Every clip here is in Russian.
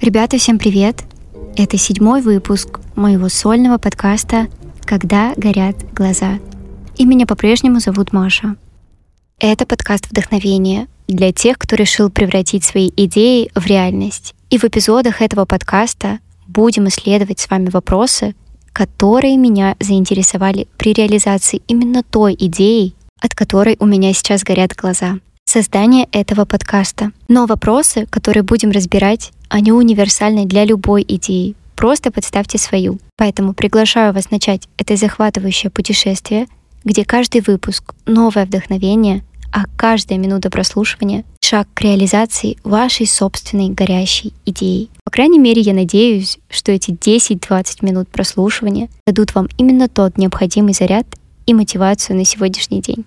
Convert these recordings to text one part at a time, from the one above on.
Ребята, всем привет! Это седьмой выпуск моего сольного подкаста «Когда горят глаза». И меня по-прежнему зовут Маша. Это подкаст вдохновения для тех, кто решил превратить свои идеи в реальность. И в эпизодах этого подкаста будем исследовать с вами вопросы, которые меня заинтересовали при реализации именно той идеи, от которой у меня сейчас горят глаза. Создание этого подкаста. Но вопросы, которые будем разбирать, они универсальны для любой идеи. Просто подставьте свою. Поэтому приглашаю вас начать это захватывающее путешествие, где каждый выпуск — новое вдохновение, а каждая минута прослушивания — шаг к реализации вашей собственной горящей идеи. По крайней мере, я надеюсь, что эти 10-20 минут прослушивания дадут вам именно тот необходимый заряд и мотивацию на сегодняшний день.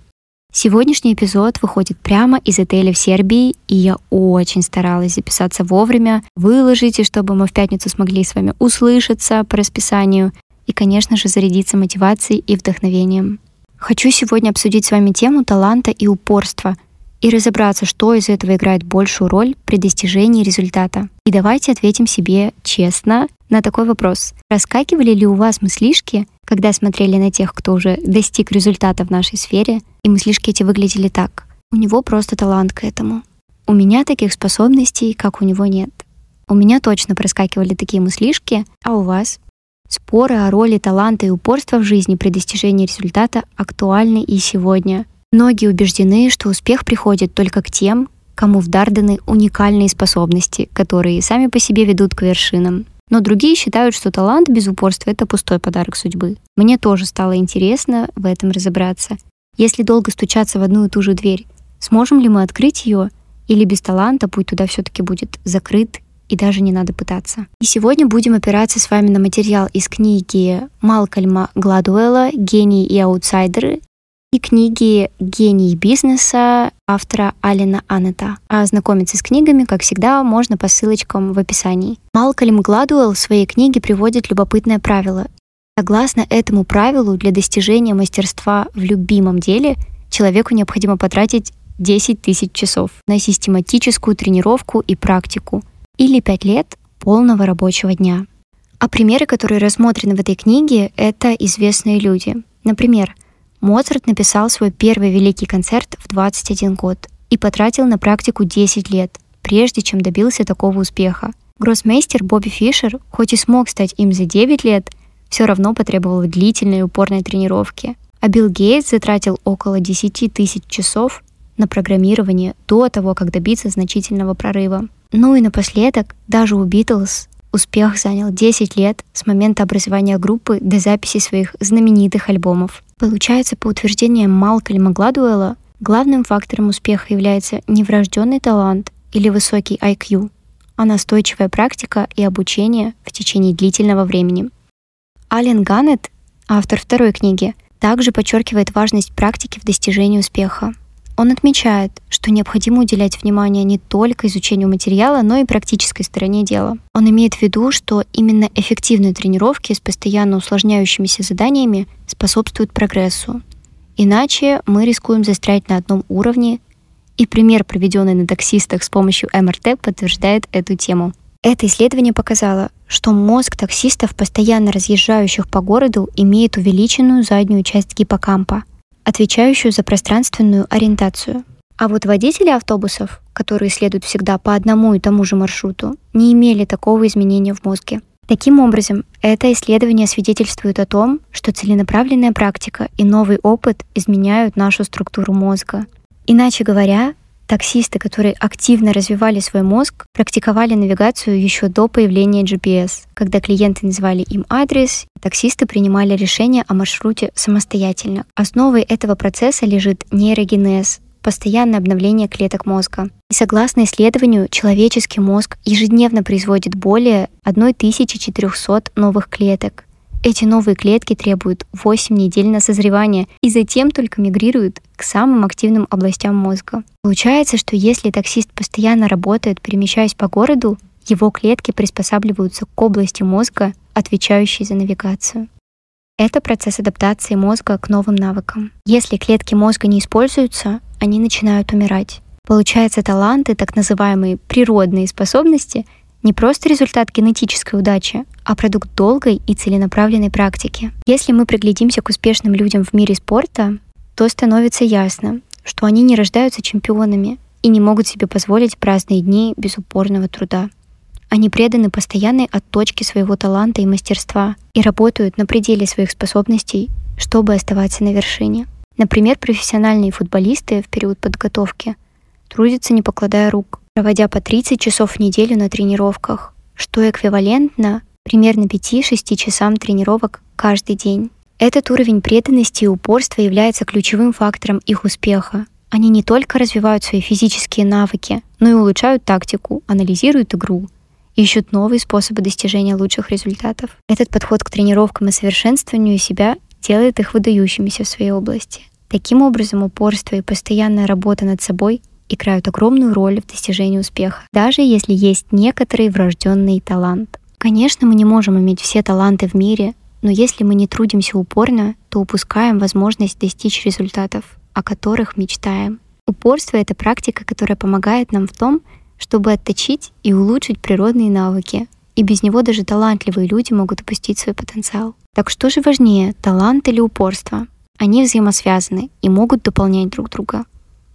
Сегодняшний эпизод выходит прямо из отеля в Сербии, и я очень старалась записаться вовремя, выложить, чтобы мы в пятницу смогли с вами услышаться по расписанию и, конечно же, зарядиться мотивацией и вдохновением. Хочу сегодня обсудить с вами тему таланта и упорства и разобраться, что из этого играет большую роль при достижении результата. И давайте ответим себе честно на такой вопрос. Раскакивали ли у вас мыслишки, когда смотрели на тех, кто уже достиг результата в нашей сфере, и мыслишки эти выглядели так. У него просто талант к этому. У меня таких способностей, как у него нет. У меня точно проскакивали такие мыслишки, а у вас? Споры о роли таланта и упорства в жизни при достижении результата актуальны и сегодня. Многие убеждены, что успех приходит только к тем, кому в дар даны уникальные способности, которые сами по себе ведут к вершинам. Но другие считают, что талант без упорства — это пустой подарок судьбы. Мне тоже стало интересно в этом разобраться. Если долго стучаться в одну и ту же дверь, сможем ли мы открыть ее, или без таланта путь туда все-таки будет закрыт и даже не надо пытаться. И сегодня будем опираться с вами на материал из книги Малкольма Гладуэлла «Гений и аутсайдеры» и книги «Гений бизнеса» автора Алина Аннета. А ознакомиться с книгами, как всегда, можно по ссылочкам в описании. Малкольм Гладуэлл в своей книге приводит любопытное правило. Согласно этому правилу, для достижения мастерства в любимом деле человеку необходимо потратить 10 тысяч часов на систематическую тренировку и практику или 5 лет полного рабочего дня. А примеры, которые рассмотрены в этой книге, это известные люди. Например, Моцарт написал свой первый великий концерт в 21 год и потратил на практику 10 лет, прежде чем добился такого успеха. Гроссмейстер Бобби Фишер, хоть и смог стать им за 9 лет, все равно потребовал длительной и упорной тренировки. А Билл Гейтс затратил около 10 тысяч часов на программирование до того, как добиться значительного прорыва. Ну и напоследок, даже у Битлз успех занял 10 лет с момента образования группы до записи своих знаменитых альбомов. Получается, по утверждениям Малкольма Гладуэлла, главным фактором успеха является не врожденный талант или высокий IQ, а настойчивая практика и обучение в течение длительного времени. Ален Ганнет, автор второй книги, также подчеркивает важность практики в достижении успеха. Он отмечает, что необходимо уделять внимание не только изучению материала, но и практической стороне дела. Он имеет в виду, что именно эффективные тренировки с постоянно усложняющимися заданиями способствуют прогрессу. Иначе мы рискуем застрять на одном уровне, и пример, проведенный на таксистах с помощью МРТ, подтверждает эту тему. Это исследование показало, что мозг таксистов, постоянно разъезжающих по городу, имеет увеличенную заднюю часть гиппокампа – отвечающую за пространственную ориентацию. А вот водители автобусов, которые следуют всегда по одному и тому же маршруту, не имели такого изменения в мозге. Таким образом, это исследование свидетельствует о том, что целенаправленная практика и новый опыт изменяют нашу структуру мозга. Иначе говоря, таксисты, которые активно развивали свой мозг, практиковали навигацию еще до появления GPS. Когда клиенты называли им адрес, таксисты принимали решение о маршруте самостоятельно. Основой этого процесса лежит нейрогенез, постоянное обновление клеток мозга. И согласно исследованию, человеческий мозг ежедневно производит более 1400 новых клеток. Эти новые клетки требуют 8 недель на созревание и затем только мигрируют к самым активным областям мозга. Получается, что если таксист постоянно работает, перемещаясь по городу, его клетки приспосабливаются к области мозга, отвечающей за навигацию. Это процесс адаптации мозга к новым навыкам. Если клетки мозга не используются, они начинают умирать. Получается, таланты, так называемые природные способности, не просто результат генетической удачи, а продукт долгой и целенаправленной практики. Если мы приглядимся к успешным людям в мире спорта, то становится ясно, что они не рождаются чемпионами и не могут себе позволить праздные дни без упорного труда. Они преданы постоянной отточке своего таланта и мастерства и работают на пределе своих способностей, чтобы оставаться на вершине. Например, профессиональные футболисты в период подготовки трудятся не покладая рук, проводя по 30 часов в неделю на тренировках, что эквивалентно примерно 5-6 часам тренировок каждый день. Этот уровень преданности и упорства является ключевым фактором их успеха. Они не только развивают свои физические навыки, но и улучшают тактику, анализируют игру, ищут новые способы достижения лучших результатов. Этот подход к тренировкам и совершенствованию себя делает их выдающимися в своей области. Таким образом, упорство и постоянная работа над собой играют огромную роль в достижении успеха, даже если есть некоторый врожденный талант. Конечно, мы не можем иметь все таланты в мире, но если мы не трудимся упорно, то упускаем возможность достичь результатов, о которых мечтаем. Упорство — это практика, которая помогает нам в том, чтобы отточить и улучшить природные навыки. И без него даже талантливые люди могут упустить свой потенциал. Так что же важнее, талант или упорство? Они взаимосвязаны и могут дополнять друг друга.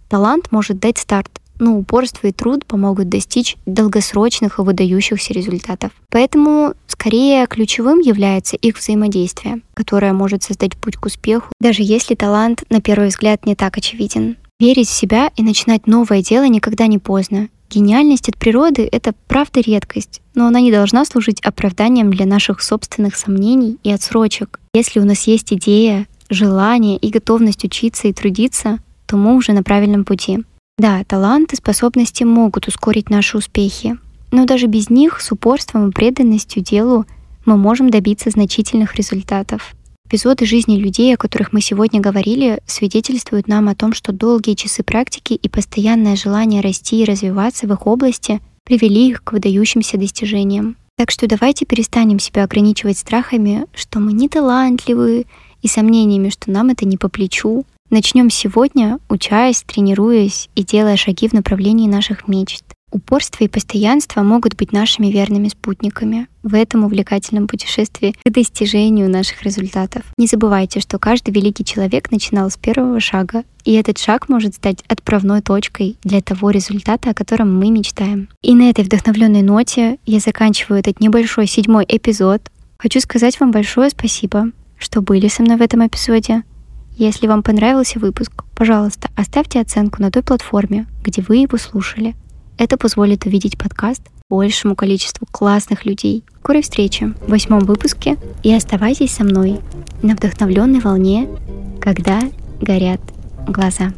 Талант может дать старт, но упорство и труд помогут достичь долгосрочных и выдающихся результатов. Поэтому скорее ключевым является их взаимодействие, которое может создать путь к успеху, даже если талант на первый взгляд не так очевиден. Верить в себя и начинать новое дело никогда не поздно. Гениальность от природы — это правда редкость, но она не должна служить оправданием для наших собственных сомнений и отсрочек. Если у нас есть идея, желание и готовность учиться и трудиться, то мы уже на правильном пути. Да, талант и способности могут ускорить наши успехи, но даже без них с упорством и преданностью делу мы можем добиться значительных результатов. Эпизоды жизни людей, о которых мы сегодня говорили, свидетельствуют нам о том, что долгие часы практики и постоянное желание расти и развиваться в их области привели их к выдающимся достижениям. Так что давайте перестанем себя ограничивать страхами, что мы не талантливые, и сомнениями, что нам это не по плечу, Начнем сегодня, учась, тренируясь и делая шаги в направлении наших мечт. Упорство и постоянство могут быть нашими верными спутниками в этом увлекательном путешествии к достижению наших результатов. Не забывайте, что каждый великий человек начинал с первого шага, и этот шаг может стать отправной точкой для того результата, о котором мы мечтаем. И на этой вдохновленной ноте я заканчиваю этот небольшой седьмой эпизод. Хочу сказать вам большое спасибо, что были со мной в этом эпизоде. Если вам понравился выпуск, пожалуйста, оставьте оценку на той платформе, где вы его слушали. Это позволит увидеть подкаст большему количеству классных людей. Скорой встречи в восьмом выпуске и оставайтесь со мной на вдохновленной волне, когда горят глаза.